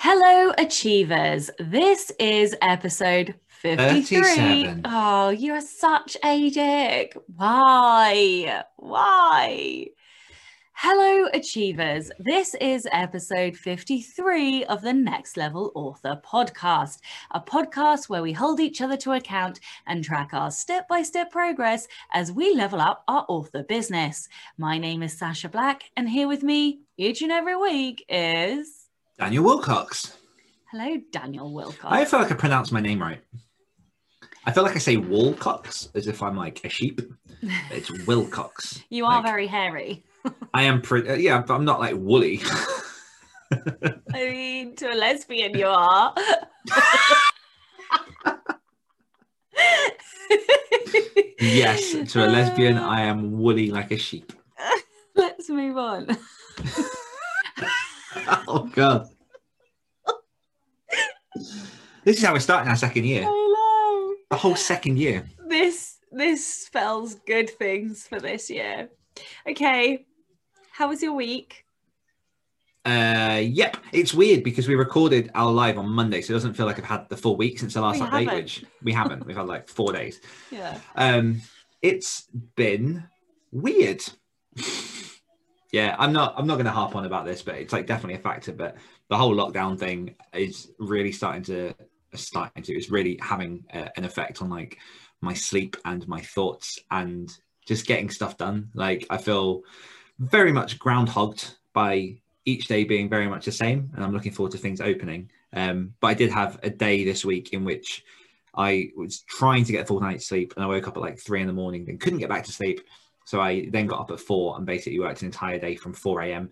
Hello, achievers. This is episode 53. 37. Oh, you're such a dick. Why? Why? Hello, achievers. This is episode 53 of the Next Level Author podcast, a podcast where we hold each other to account and track our step by step progress as we level up our author business. My name is Sacha Black, and here with me each and every week is. Daniel Willcocks. Hello, Daniel Willcocks. I feel like I pronounced my name right. I feel like I say Willcocks as if I'm like a sheep. It's Willcocks. you are Like, very hairy. I am pretty. Uh, yeah, but I'm not like woolly. I mean, to a lesbian, you are. yes, to a lesbian, I am woolly like a sheep. Let's move on. Oh god. This is how we're starting our second year. Hello. The whole second year. This this spells good things for this year. Okay. How was your week? Uh, yep. It's weird because we recorded our live on Monday, so it doesn't feel like I've had the full week since the last We update, haven't. which we haven't. We've had like four days. Yeah. Um, it's been weird. Yeah, I'm not. I'm not going to harp on about this, but it's like definitely a factor. But the whole lockdown thing is really starting to starting to. It's really having uh, an effect on like my sleep and my thoughts and just getting stuff done. Like I feel very much groundhogged by each day being very much the same, and I'm looking forward to things opening. Um, but I did have a day this week in which I was trying to get a full night's sleep and I woke up at like three in the morning, then couldn't get back to sleep. So I then got up at four and basically worked an entire day from 4 a.m.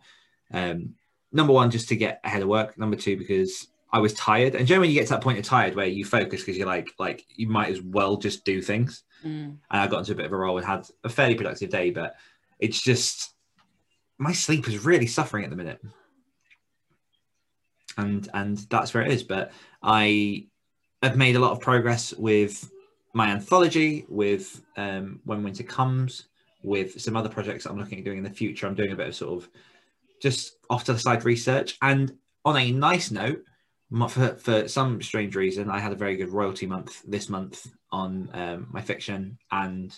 Um, number one, just to get ahead of work. Number two, because I was tired. And generally, you get to that point of tired where you focus because you're like, like you might as well just do things. Mm. And I got into a bit of a role and had a fairly productive day, but it's just my sleep is really suffering at the minute. And and that's where it is. But I have made a lot of progress with my anthology, with um, When Winter Comes, with some other projects that I'm looking at doing in the future. I'm doing a bit of sort of just off to the side research. And on a nice note, for, for some strange reason, I had a very good royalty month this month on um, my fiction, and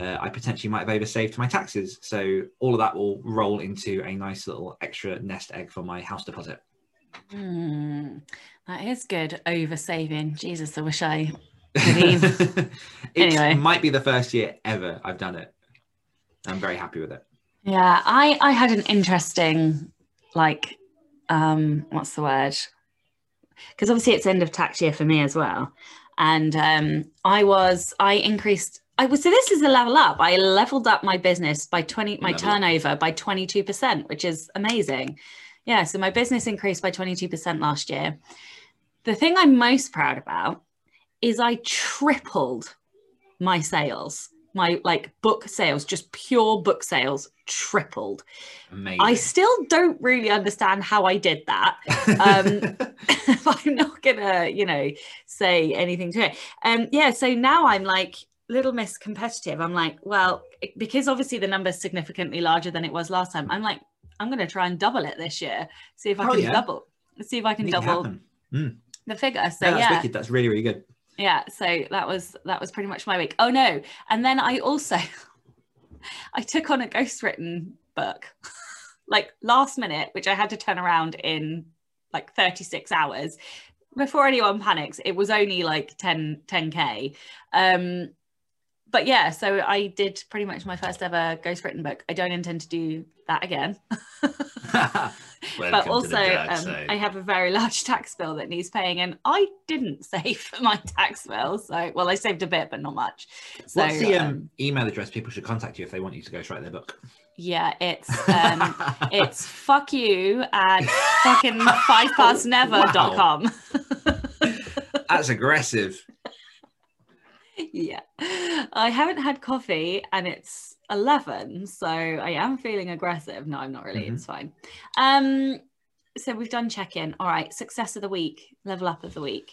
uh, I potentially might have oversaved my taxes. So all of that will roll into a nice little extra nest egg for my house deposit. Mm. That is good. Over saving. Jesus, I wish I it Anyway. might be the first year ever I've done it. I'm very happy with it. Yeah, I I had an interesting like um what's the word? Because obviously it's end of tax year for me as well. And um I was I increased I was so this is a level up. I leveled up my business by 20 my Level up. turnover by 22%, which is amazing. Yeah, so my business increased by 22% last year. The thing I'm most proud about is I tripled my sales. My like book sales, just pure book sales tripled. Amazing. I still don't really understand how I did that. Um, I'm not gonna, you know, say anything to it. Um, yeah, so now I'm like little miss competitive. I'm like, well, because obviously the number's significantly larger than it was last time. I'm like, I'm gonna try and double it this year. See if I Oh, can yeah. double. See if I can Make double. Mm. the figure. So Yeah, that's yeah, wicked. That's really, really good. Yeah so that was that was pretty much my week. Oh no. And then i also i took on a ghostwritten book like last minute which i had to turn around in like 36 hours. Before anyone panics it was only like 10 10k um but yeah so i did pretty much my first ever ghostwritten book. I don't intend to do that again but also um, I have a very large tax bill that needs paying, and I didn't save for my tax bill. So, well, I saved a bit, but not much. So, What's the um, um, email address people should contact you if they want you to go write their book? yeah, it's um, it's fuck you at fucking five past never dot com. That's aggressive. yeah. I haven't had coffee and it's 11, so I am feeling aggressive. No, I'm not really. Mhm. It's fine. Um so we've done check-in. All right, success of the week, level up of the week.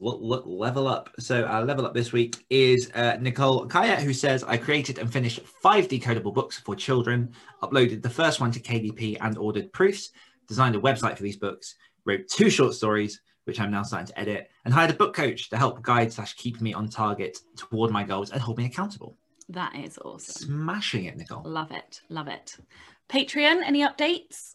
Level up. So our level up this week is uh, Nicole Kaya, who says, I created and finished five decodable books for children, uploaded the first one to KDP and ordered proofs, designed a website for these books, wrote two short stories, which I'm now starting to edit, and hired a book coach to help guide slash keep me on target toward my goals and hold me accountable. That is awesome. Smashing it, Nicole. Love it. Love it. Patreon, any updates?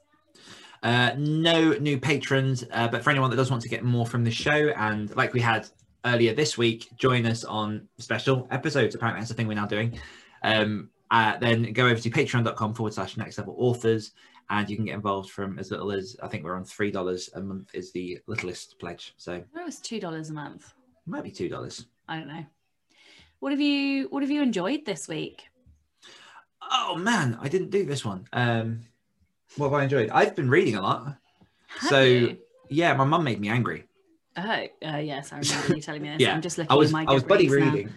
Uh, no new patrons, uh, but for anyone that does want to get more from the show, and like we had earlier this week, join us on special episodes. Apparently, that's the thing we're now doing. Um, uh, then go over to patreon.com forward slash next level authors, and you can get involved from as little as I think we're on three dollars a month is the littlest pledge. So it That was two dollars a month. might be two dollars. I don't know. What have you what have you enjoyed this week? Oh man, I didn't do this one. Um, what have I enjoyed? I've been reading a lot. Have So, you? Yeah, my mum made me angry. Oh, uh, yes, I remember you telling me this. Yeah, I'm just looking I was at my I was buddy Goodreads now. reading.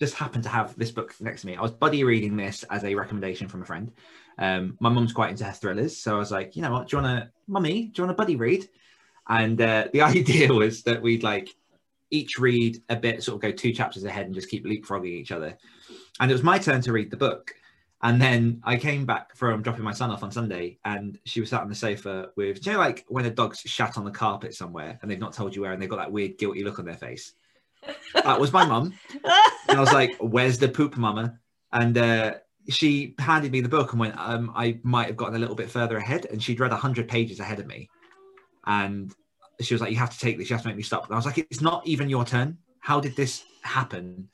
Just happened to have this book next to me. I was buddy reading this as a recommendation from a friend. Um, my mum's quite into her thrillers, so I was like, you know what? Do you want to, mummy? Do you want a buddy read? And uh, the idea was that we'd like each read a bit, sort of go two chapters ahead, and just keep leapfrogging each other. And it was my turn to read the book. And then I came back from dropping my son off on Sunday, and she was sat on the sofa with, you know, like when a dog's shat on the carpet somewhere and they've not told you where, and they've got that weird guilty look on their face. That was my mum, and I was like, "Where's the poop, mama?" And uh, she handed me the book and went, um, "I might have gotten a little bit further ahead." And she'd read hundred pages ahead of me, and she was like, "You have to take this. You have to make me stop." And I was like, "It's not even your turn. How did this happen?"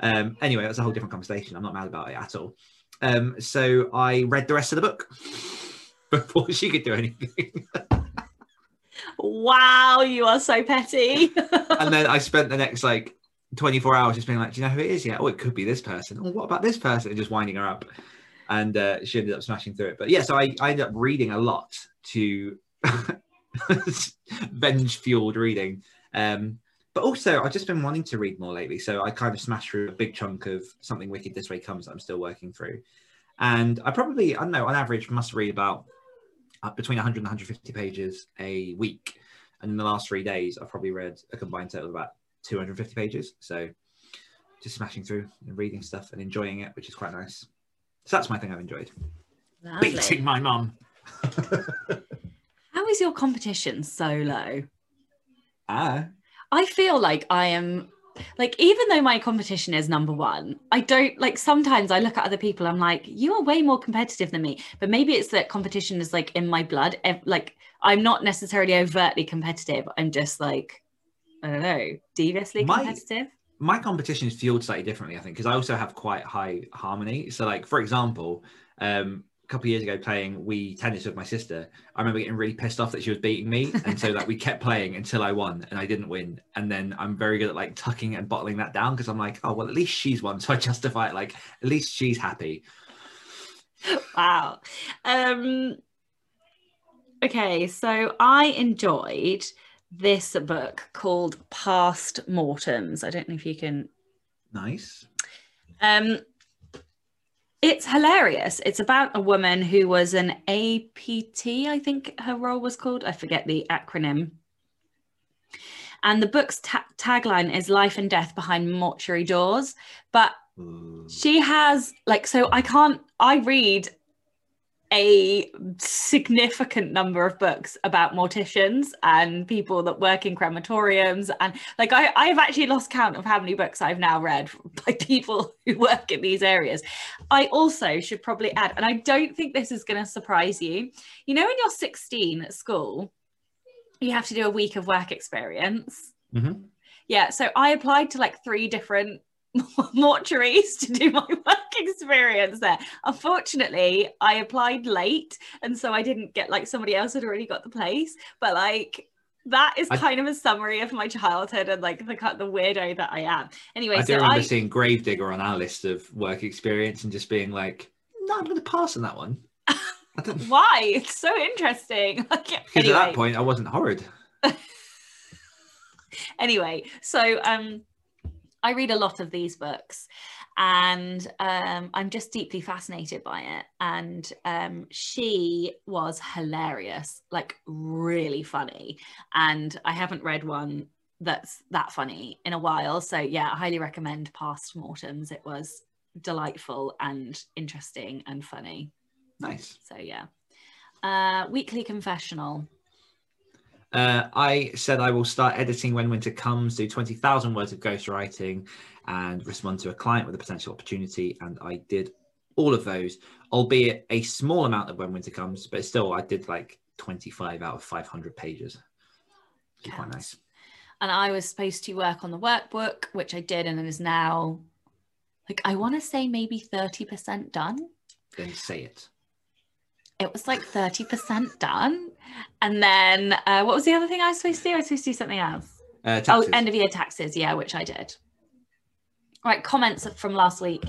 Um, anyway, that's a whole different conversation. I'm not mad about it at all. Um, so I read the rest of the book before she could do anything. wow, you are so petty. and then I spent the next like 24 hours just being like, do you know who it is yet? Oh, it could be this person. Oh, what about this person? And just winding her up. And uh, she ended up smashing through it. But yeah, so I, I ended up reading a lot to venge fueled reading. Um, but also, I've just been wanting to read more lately. So I kind of smashed through a big chunk of Something Wicked This Way Comes that I'm still working through. And I probably, I don't know, on average, must read about uh, between 100 and 150 pages a week. And in the last three days, I've probably read a combined total of about 250 pages. So just smashing through and reading stuff and enjoying it, which is quite nice. So that's my thing I've enjoyed. Lovely. Beating my mum. How is your competition so low? Ah, I feel like I am like even though my competition is number one, I don't like sometimes I look at other people, I'm like, you are way more competitive than me. But maybe it's that competition is like in my blood. Like I'm not necessarily overtly competitive. I'm just like, I don't know, deviously My- competitive. my competition is fueled slightly differently, I think, because I also have quite high harmony. So, like for example, um, a couple of years ago playing Wii tennis with my sister, I remember getting really pissed off that she was beating me, and so like we kept playing until I won, and I didn't win. And then I'm very good at like tucking and bottling that down because I'm like, oh well, at least she's won, so I justify it like at least she's happy. Wow. Um okay, so I enjoyed this book called Past Mortems. I don't know if you can Nice. Um, it's hilarious. It's about a woman who was an APT, I think her role was called. I forget the acronym. And the book's ta- tagline is Life and Death Behind Mortuary Doors. But Ooh. she has, like, so I can't, I read a significant number of books about morticians and people that work in crematoriums and like I, I've actually lost count of how many books I've now read by people who work in these areas. I also should probably add, and I don't think this is going to surprise you. You know, when you're 16 at school, you have to do a week of work experience. Mhm. Yeah, so I applied to like three different mortuaries to do my work experience there. Unfortunately, I applied late, and so I didn't get like somebody else had already got the place. But like that is I- kind of a summary of my childhood and like the kind the weirdo that I am. Anyway, I do so remember I seeing Gravedigger on our list of work experience and just being like, no, I'm going to pass on that one. I don't, why it's so interesting. Like, because anyway, at that point, I wasn't horrid. anyway, so um, I read a lot of these books and um, I'm just deeply fascinated by it. And um, she was hilarious, like really funny. And I haven't read one that's that funny in a while. So, yeah, I highly recommend Past Mortems. It was delightful and interesting and funny. Nice. So, yeah. Uh, weekly confessional. Uh, I said I will start editing when winter comes, do 20,000 words of ghostwriting and respond to a client with a potential opportunity. And I did all of those, albeit a small amount of when winter comes, but still I did like 25 out of 500 pages. Is quite nice. And I was supposed to work on the workbook, which I did, and it is now like I want to say maybe 30% done. Then say it. It was like 30% done. And then uh, what was the other thing I was supposed to do? I was supposed to do something else. Uh. Oh, end of year taxes, yeah, which I did. All right, comments from last week.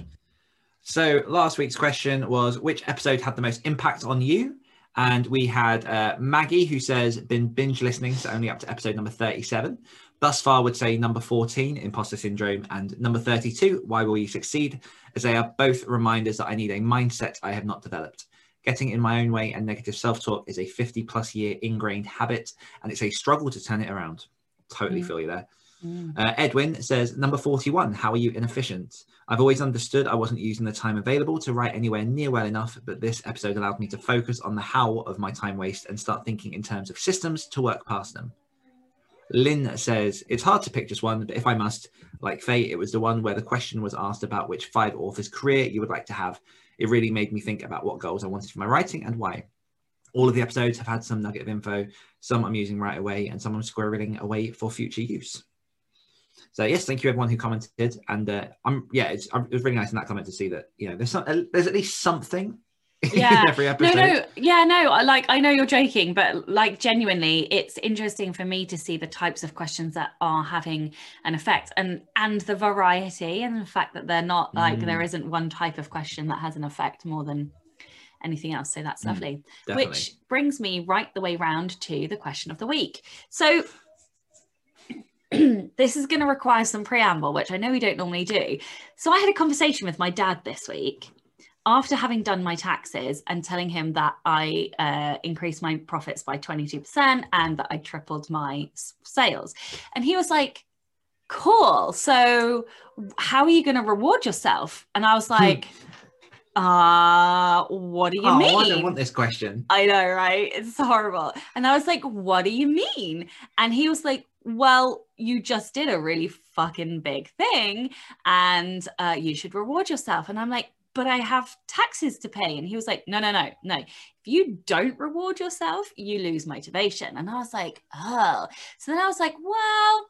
So last week's question was which episode had the most impact on you? And we had uh, Maggie who says been binge listening, so only up to episode number 37. Thus far, would say number 14, imposter syndrome, and number 32, why will you succeed? As they are both reminders that I need a mindset I have not developed. Getting in my own way and negative self talk is a 50 plus year ingrained habit, and it's a struggle to turn it around. Totally Mm. feel you there. Mm. Uh, Edwin says, number 41, how are you inefficient? I've always understood I wasn't using the time available to write anywhere near well enough, but this episode allowed me to focus on the how of my time waste and start thinking in terms of systems to work past them. Lynn says, it's hard to pick just one, but if I must, like Faye, it was the one where the question was asked about which five authors' career you would like to have. It really made me think about what goals I wanted for my writing and why. All of the episodes have had some nugget of info, some I'm using right away, and some I'm squirreling away for future use. So yes, thank you everyone who commented, and uh, I'm yeah, it was really nice in that comment to see that you know there's some there's at least something Yeah. every No, episode. no, no, yeah, no. Like, I know you're joking, but like, genuinely, it's interesting for me to see the types of questions that are having an effect, and and the variety, and the fact that they're not like Mm. there isn't one type of question that has an effect more than anything else. So that's Mm, lovely. Definitely. Which brings me right the way round to the question of the week. So. this is going to require some preamble, which I know we don't normally do. So, I had a conversation with my dad this week after having done my taxes and telling him that I uh, increased my profits by 22% and that I tripled my sales. And he was like, Cool. So, how are you going to reward yourself? And I was like, uh, what do you oh, mean? I don't want this question. I know, right? It's horrible. And I was like, what do you mean? And he was like, well, you just did a really fucking big thing and uh, you should reward yourself. And I'm like, but I have taxes to pay. And he was like, no, no, no, no. If you don't reward yourself, you lose motivation. And I was like, oh. So then I was like, well,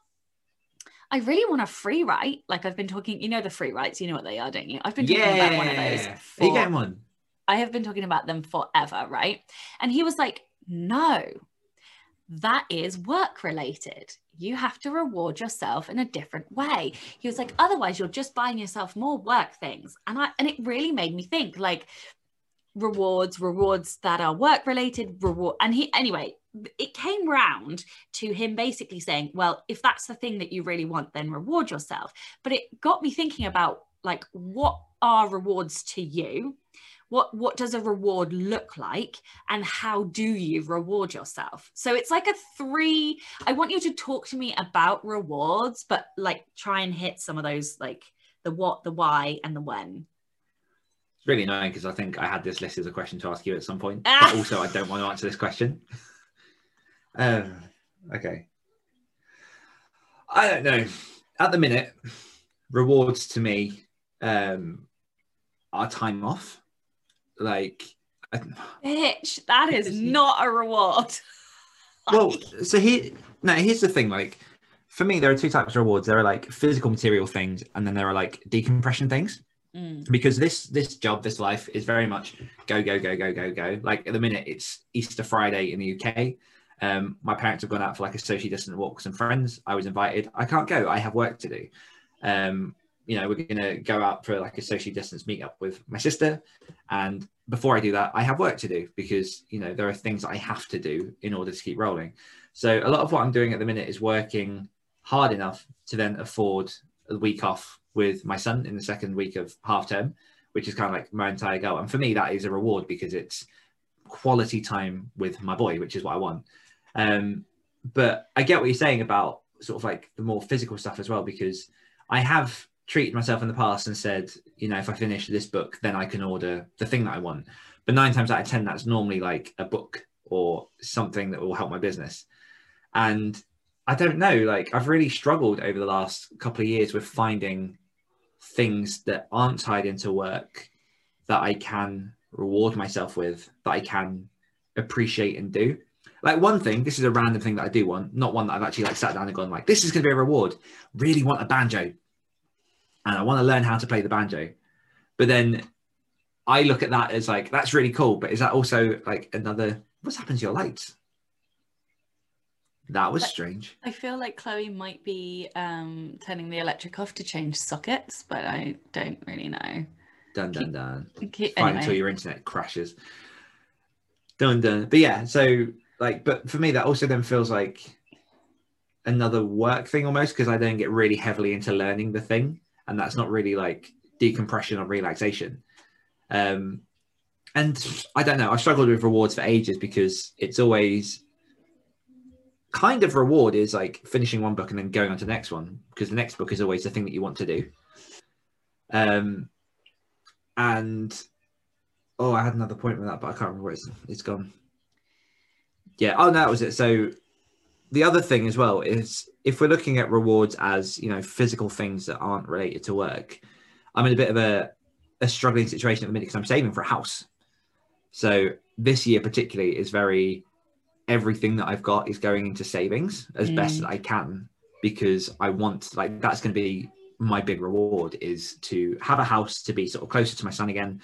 I really want a Freewrite. Like I've been talking, you know, the Freewrites, you know what they are, don't you? I've been talking Yeah, about one of those. are you for- getting one? I have been talking about them forever, right? And he was like, no, that is work related. You have to reward yourself in a different way. He was like, otherwise you're just buying yourself more work things. And I and it really made me think like rewards, rewards that are work related, reward and he anyway, it came round to him basically saying, well, if that's the thing that you really want, then reward yourself. But it got me thinking about like what are rewards to you? What what does a reward look like and how do you reward yourself so it's like a three i want you to talk to me about rewards but like try and hit some of those like the what the why and the when It's really annoying because I think I had this list as a question to ask you at some point, but also I don't want to answer this question. Um, okay. I don't know. At the minute, rewards to me um, are time off. Like, bitch that is not a reward. Well, so here, no, here's the thing. Like, for me, there are two types of rewards. There are like physical material things, and then there are like decompression things. Mm, because this this job this life is very much go go go go go go. Like at the minute it's easter friday in the uk um my parents have gone out for like a socially distant walk with some friends. I was invited. I can't go. I have work to do. Um you know we're gonna go out for like a socially distance meetup with my sister and before i do that i have work to do because you know there are things i have to do in order to keep rolling so a lot of what i'm doing at the minute is working hard enough to then afford a week off with my son in the second week of half term, which is kind of like my entire goal. And for me, that is a reward because it's quality time with my boy, which is what I want. Um, but I get what you're saying about sort of like the more physical stuff as well, because I have treated myself in the past and said, you know, if I finish this book, then I can order the thing that I want. But nine times out of 10, that's normally like a book or something that will help my business. And I don't know, like I've really struggled over the last couple of years with finding things that aren't tied into work that I can reward myself with, that I can appreciate and do. Like one thing, this is a random thing that I do want, not one that I've actually like sat down and gone like, this is going to be a reward. Really want a banjo, and I want to learn how to play the banjo. But then I look at that as like that's really cool, but is that also like another? What's happened to your lights? That was strange. I feel like Chloe might be um, turning the electric off to change sockets, but I don't really know. Dun dun dun. Fine anyway. until your internet crashes. Dun dun. But yeah, so like, but for me, that also then feels like another work thing almost because I then get really heavily into learning the thing, and that's not really like decompression or relaxation. Um, and I don't know. I've struggled with rewards for ages because it's always kind of reward is like finishing one book and then going on to the next one because the next book is always the thing that you want to do. Um, and oh, I had another point with that, but I can't remember where it's it's gone. Yeah. Oh, no, that was it. So the other thing as well is if we're looking at rewards as you know physical things that aren't related to work, I'm in a bit of a a struggling situation at the minute because I'm saving for a house. So this year particularly is very everything that I've got is going into savings as best that I can because I want like that's going to be my big reward is to have a house to be sort of closer to my son again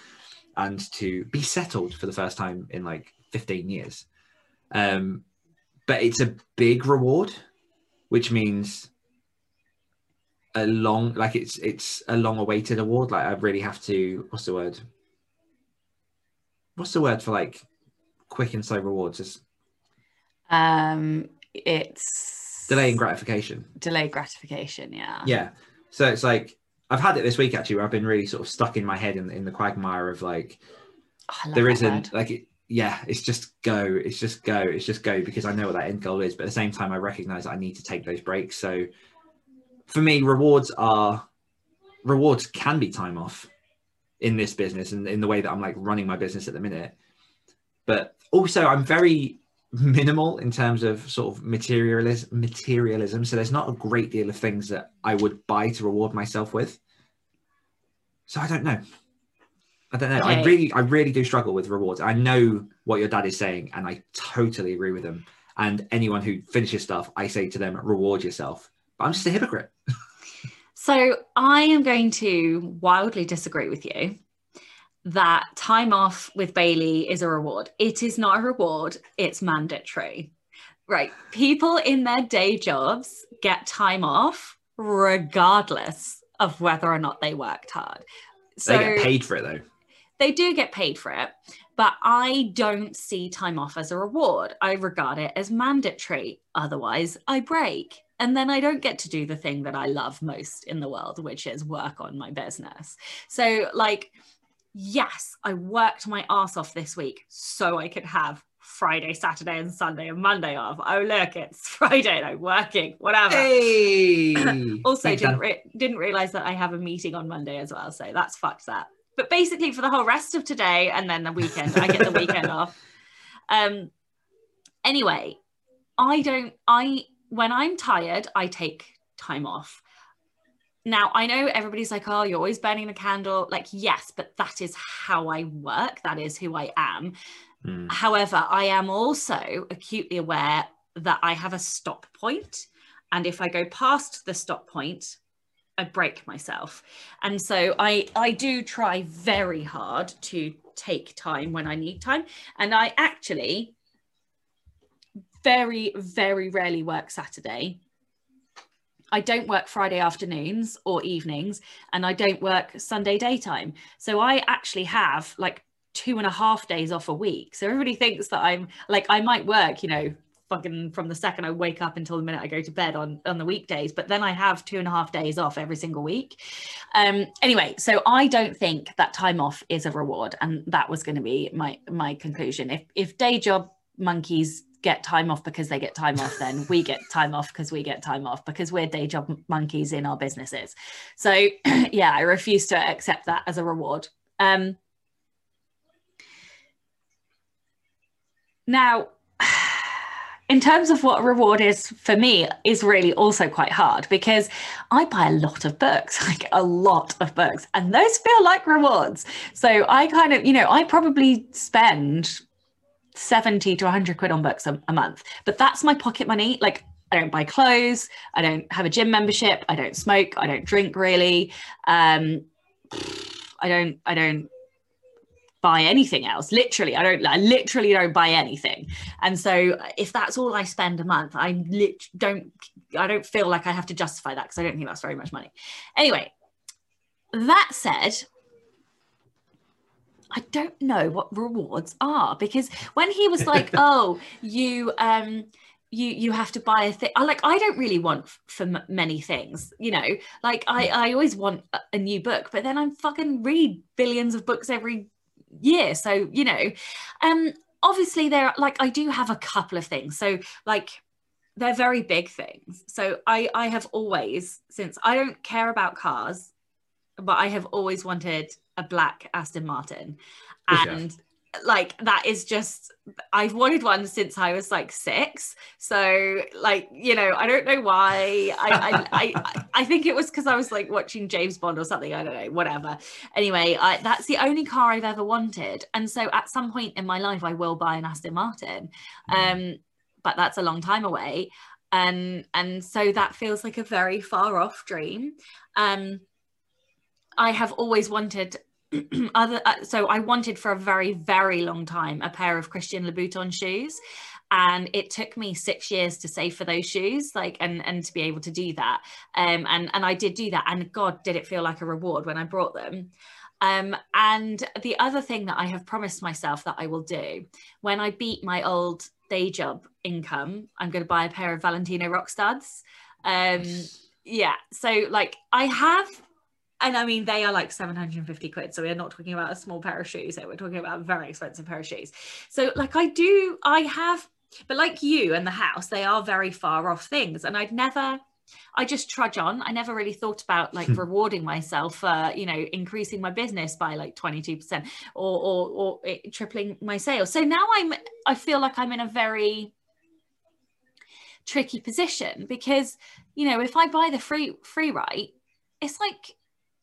and to be settled for the first time in like 15 years. Um, but it's a big reward, which means a long like it's it's a long awaited award. Like I really have to what's the word? What's the word for like quick and slow rewards? Is Um, it's delaying gratification. delayed gratification. Yeah. Yeah. So it's like I've had it this week actually where I've been really sort of stuck in my head in, in the quagmire of like Oh, there isn't word. like it, yeah, it's just go, it's just go, it's just go because I know what that end goal is. But at the same time, I recognize I need to take those breaks. So for me, rewards are rewards can be time off in this business and in the way that I'm like running my business at the minute. But also, I'm very minimal in terms of sort of materialism materialism so there's not a great deal of things that i would buy to reward myself with so i don't know i don't know i really i really do struggle with rewards i know what your dad is saying and i totally agree with him and anyone who finishes stuff i say to them reward yourself but i'm just a hypocrite So I am going to wildly disagree with you that time off with Bailey is a reward. It is not a reward, it's mandatory. Right. People in their day jobs get time off regardless of whether or not they worked hard. So they get paid for it though they do get paid for it, but I don't see time off as a reward. I regard it as mandatory. Otherwise, I break. And then I don't get to do the thing that I love most in the world, which is work on my business. So, like, yes, I worked my ass off this week so I could have Friday, Saturday, and Sunday and Monday off. Oh, look, it's Friday and I'm working, whatever. hey Also, didn't re- didn't realize that I have a meeting on Monday as well, so that's fucked that. But basically, for the whole rest of today and then the weekend, I get the weekend off. Um. Anyway, I don't. I when I'm tired, I take time off. Now I know everybody's like, "Oh, you're always burning the candle." Like, yes, but that is how I work. That is who I am. Hmm. However, I am also acutely aware that I have a stop point, and if I go past the stop point, I break myself. And so I I do try very hard to take time when I need time, and I actually very very rarely work Saturday. I don't work Friday afternoons or evenings, and I don't work Sunday daytime. So I actually have like two and a half days off a week. So everybody thinks that I'm like I might work, you know, fucking from the second I wake up until the minute I go to bed on on the weekdays. But then I have two and a half days off every single week. Um, anyway, so I don't think that time off is a reward, and that was going to be my my conclusion. If if day job monkeys get time off because they get time off, then we get time off because we get time off because we're day job monkeys in our businesses. So yeah, I refuse to accept that as a reward. Um, now, in terms of what reward is for me is really also quite hard because I buy a lot of books, like a lot of books, and those feel like rewards. So I kind of, you know, I probably spend 70 to 100 quid on books a, a month, but that's my pocket money. Like I don't buy clothes, I don't have a gym membership, I don't smoke, I don't drink really. Um, I don't, I don't buy anything else. Literally i don't i literally don't buy anything. And so if that's all i spend a month i lit- don't i don't feel like i have to justify that because i don't think that's very much money. Anyway that said I don't know what rewards are because when he was like, "Oh, you um you you have to buy a thing," I like I don't really want f- for m- many things, you know. Like I I always want a, a new book, but then I'm fucking read billions of books every year, so you know. Um, obviously there are like I do have a couple of things, so like they're very big things. So I I have always since I don't care about cars, but I have always wanted a black Aston Martin. Course you have. And like that is just I've wanted one since I was like six. So like, you know, I don't know why. I I, I, I think it was because I was like watching James Bond or something. I don't know, whatever. Anyway, I, that's the only car I've ever wanted. And so at some point in my life I will buy an Aston Martin. Um, but that's a long time away. And and so that feels like a very far off dream. Um I have always wanted other uh, so I wanted for a very very long time a pair of Christian Louboutin shoes. And it took me 6 years to save for those shoes like and and to be able to do that. Um and and I did do that and god did it feel like a reward when I brought them. Um and the other thing that I have promised myself that I will do when I beat my old day job income I'm going to buy a pair of Valentino rock studs. Um yeah so like I have and I mean, they are like 750 quid. So we're not talking about a small pair of shoes here. We're talking about a very expensive pair of shoes. So, like, I do, I have, but like you and the house, they are very far off things. And I'd never, I just trudge on. I never really thought about like hmm. rewarding myself for, you know, increasing my business by like 22% or, or, or it, tripling my sales. So now I'm, I feel like I'm in a very, tricky position because you know if i buy the free Freewrite it's like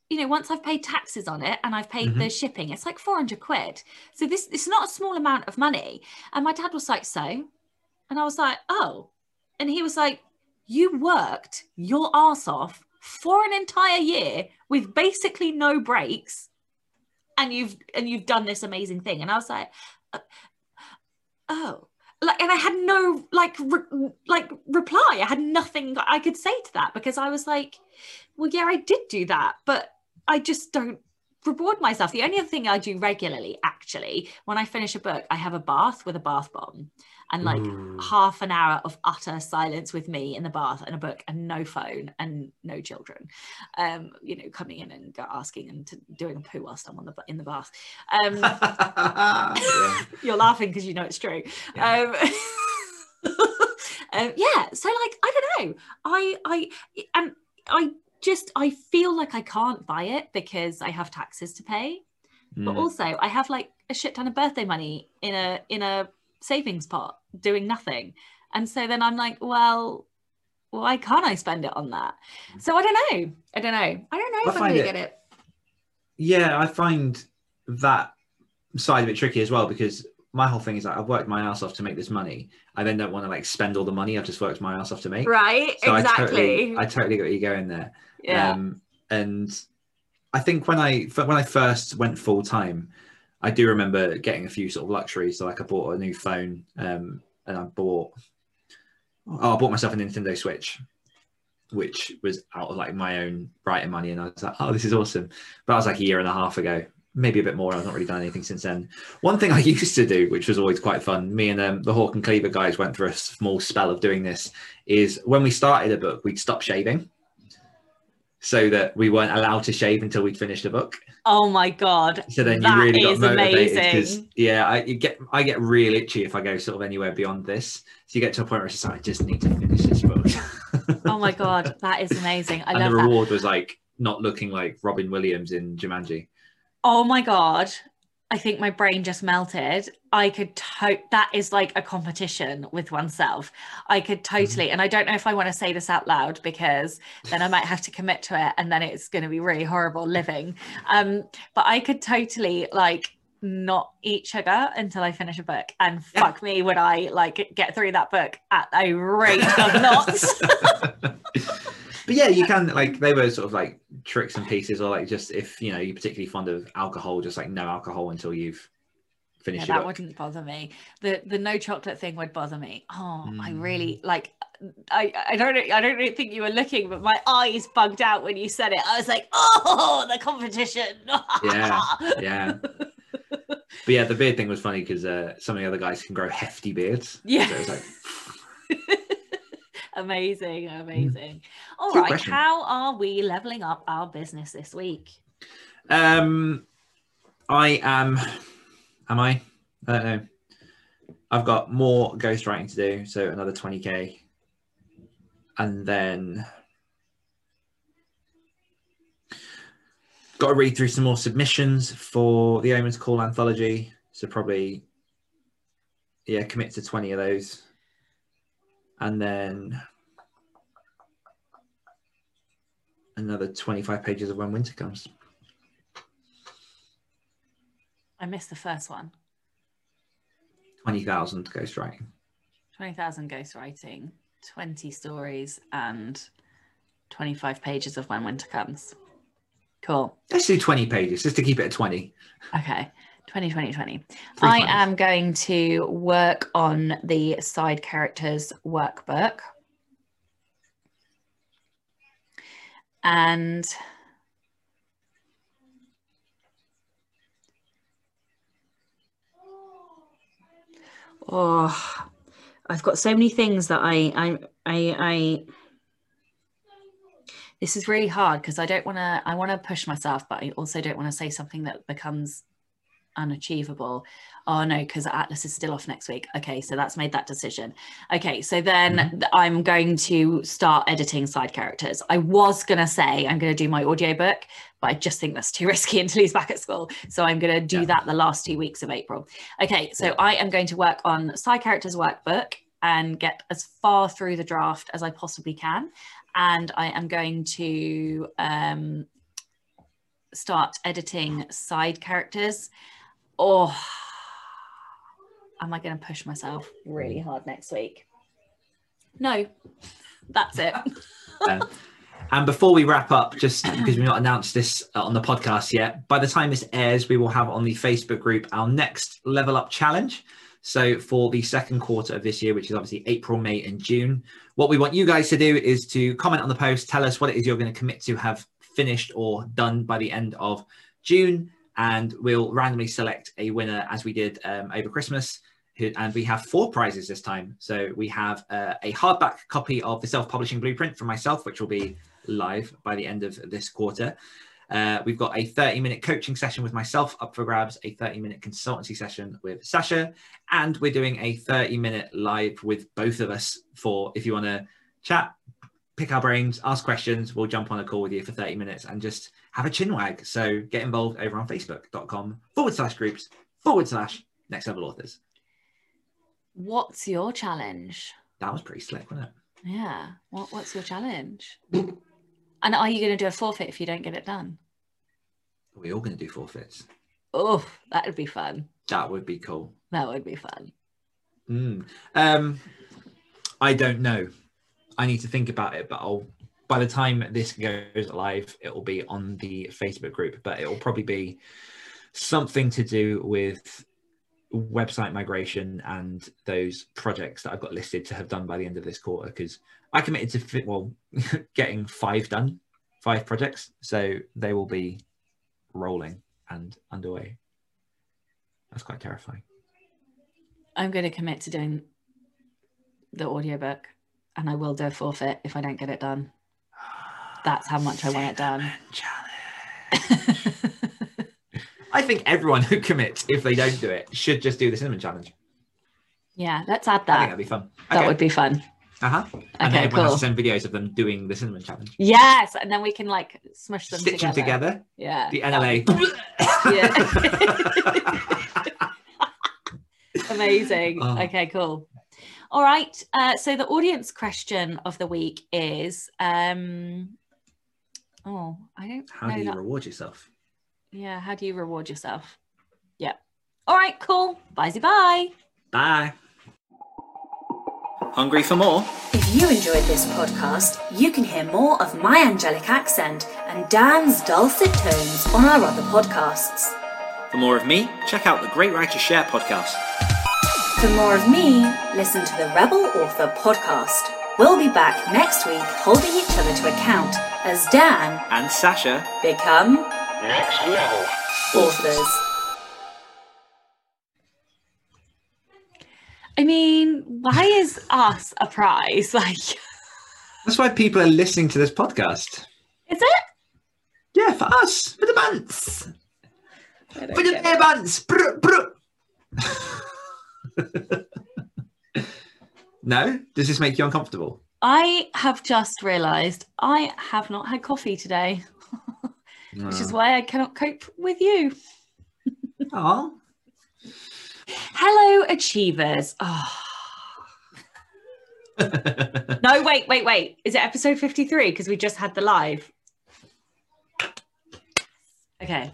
you know, once I've paid taxes on it and I've paid Mhm. the shipping, it's like 400 quid. So this it's not a small amount of money. And my dad was like, so? And I was like, oh. And he was like, you worked your ass off for an entire year with basically no breaks and you've and you've done this amazing thing. And I was like, uh, oh. Like, and I had no like re- like reply. I had nothing I could say to that because I was like, well, yeah, I did do that, but I just don't reward myself. The only other thing I do regularly, actually, when I finish a book, I have a bath with a bath bomb and like Ooh. half an hour of utter silence with me in the bath and a book and no phone and no children, um, you know, coming in and asking and to, doing a poo whilst I'm on the in the bath. Um. you're laughing because you know it's true. Um, um, yeah. So like, I don't know. I I and I just I feel like I can't buy it because I have taxes to pay, but Mm. also I have like a shit ton of birthday money in a in a savings pot doing nothing, and so then I'm like, well. Why can't I spend it on that? So I don't know. I don't know. I don't know I if I'm gonna it- get it. Yeah, I find that side a bit tricky as well because my whole thing is like I've worked my ass off to make this money. I then don't want to like spend all the money I've just worked my ass off to make. Right? So exactly. I totally, I totally get what you're going there. yeah. Um, and I think when I when I first went full time, I do remember getting a few sort of luxuries. So like I bought a new phone, um, and I bought oh I bought myself a Nintendo Switch, which was out of like my own writing money, and I was like, oh this is awesome. But that was like a year and a half ago, maybe a bit more. I've not really done anything since then. One thing I used to do, which was always quite fun, me and um, the Hawk and Cleaver guys went through a small spell of doing this, is when we started a book, we'd stop shaving so that we weren't allowed to shave until we'd finished a book. Oh my god. So then you that really got motivated because yeah, I you get I get real itchy if I go sort of anywhere beyond this. So you get to a point where it's just like, I just need to finish this book. Oh my god, that is amazing. I and love the that. reward was like not looking like Robin Williams in Jumanji. Oh my god. I think my brain just melted. I could to- that is like a competition with oneself. I could totally and I don't know if I want to say this out loud because then I might have to commit to it and then it's going to be really horrible living. Um but I could totally like not eat sugar until I finish a book and Yeah. fuck me would I like get through that book at a rate of knots. But yeah, you can like they were sort of like tricks and pieces, or like just if you know you're particularly fond of alcohol, just like no alcohol until you've finished your that book. wouldn't bother me. The the no chocolate thing would bother me. Oh, I really Mm. like. I I don't I don't really think you were looking, but my eyes bugged out when you said it. I was like, oh, the competition. Yeah, yeah. But yeah, the beard thing was funny because uh, some of the other guys can grow hefty beards. Yeah. So it was like, amazing, amazing. All Good right, question. how are we leveling up our business this week? um, I am. Am I? I don't know. I've got more ghostwriting to do, so another 20k, and then got to read through some more submissions for the Omens Call anthology. So probably, yeah, commit to 20 of those, and then another 25 pages of When Winter Comes. I missed the first one. 20,000 ghostwriting. Twenty thousand ghostwriting, twenty stories, and twenty-five pages of When Winter Comes. Cool. Let's do 20 pages just to keep it at 20. Okay. 20, 20, 20. I am going to work on the side characters workbook. And oh, I've got so many things that I I I, I this is really hard because I don't want to I want to push myself, but I also don't want to say something that becomes unachievable. Oh no, because Atlas is still off next week. Okay, so that's made that decision. Okay, so then th- I'm going to start editing side characters. I was gonna say I'm gonna do my audiobook, but I just think that's too risky until he's back at school. So I'm gonna do Yeah. that the last two weeks of April. Okay, so Yeah. I am going to work on side characters workbook and get as far through the draft as I possibly can. And I am going to um, start editing side characters. Oh, am I going to push myself really hard next week? No, that's it. And before we wrap up, just because we've not announced this uh, on the podcast yet, by the time this airs, we will have on the Facebook group our next level up challenge. So for the second quarter of this year, which is obviously April, May, and June, what we want you guys to do is to comment on the post, tell us what it is you're going to commit to have finished or done by the end of June, and we'll randomly select a winner as we did um, over Christmas. And we have four prizes this time. So we have uh, a hardback copy of the self-publishing blueprint from myself, which will be live by the end of this quarter. Uh, we've got a 30 minute coaching session with myself up for grabs, a 30 minute consultancy session with Sasha, and we're doing a 30 minute live with both of us for if you want to chat, pick our brains, ask questions, we'll jump on a call with you for 30 minutes and just have a chin wag. So get involved over on facebook.com forward slash groups forward slash next level authors. What's your challenge? That was pretty slick, wasn't it? Yeah. What, what's your challenge? And are you going to do a forfeit if you don't get it done? We're all going to do forfeits. Oh, that would be fun. That would be cool. That would be fun. Mm. Um, I don't know. I need to think about it, but I'll. By the time this goes live, it will be on the Facebook group, but it will probably be something to do with website migration and those projects that I've got listed to have done by the end of this quarter. Because I committed to fit, well, getting five done, five projects, so they will be rolling. and underway. That's quite terrifying. I'm going to commit to doing the audiobook and I will do a forfeit if I don't get it done. That's how much I want it done. Challenge. I think everyone who commits, if they don't do it, should just do the cinnamon challenge. yeah, let's add I think that. that'd be fun. That would be fun. Uh huh. And Okay, then everyone cool. has to send videos of them doing the cinnamon challenge. Yes, and then we can like smush them Stitch together. them together. Yeah. The NLA. Yeah. Amazing. Oh. Okay, cool. All right. Uh, so the audience question of the week is um oh, I don't How know do you that. reward yourself? Yeah, how do you reward yourself? Yeah. All right, cool. Bye bye. Bye. Hungry for more? If you enjoyed this podcast, you can hear more of my angelic accent and Dan's dulcet tones on our other podcasts. For more of me, check out the Great Writers Share podcast. For more of me, listen to the Rebel Author podcast. We'll be back next week holding each other to account as Dan And Sacha, become Next level. authors. I mean, why is us a prize? Like, That's why people are listening to this podcast. Is it? Yeah, for us, for the months, for the get it. bear months. No, does this make you uncomfortable? I have just realised I have not had coffee today, which is why I cannot cope with you. Oh, Hello, achievers. Oh. No, wait, wait, wait. Is it episode 53? Because we just had the live. Okay.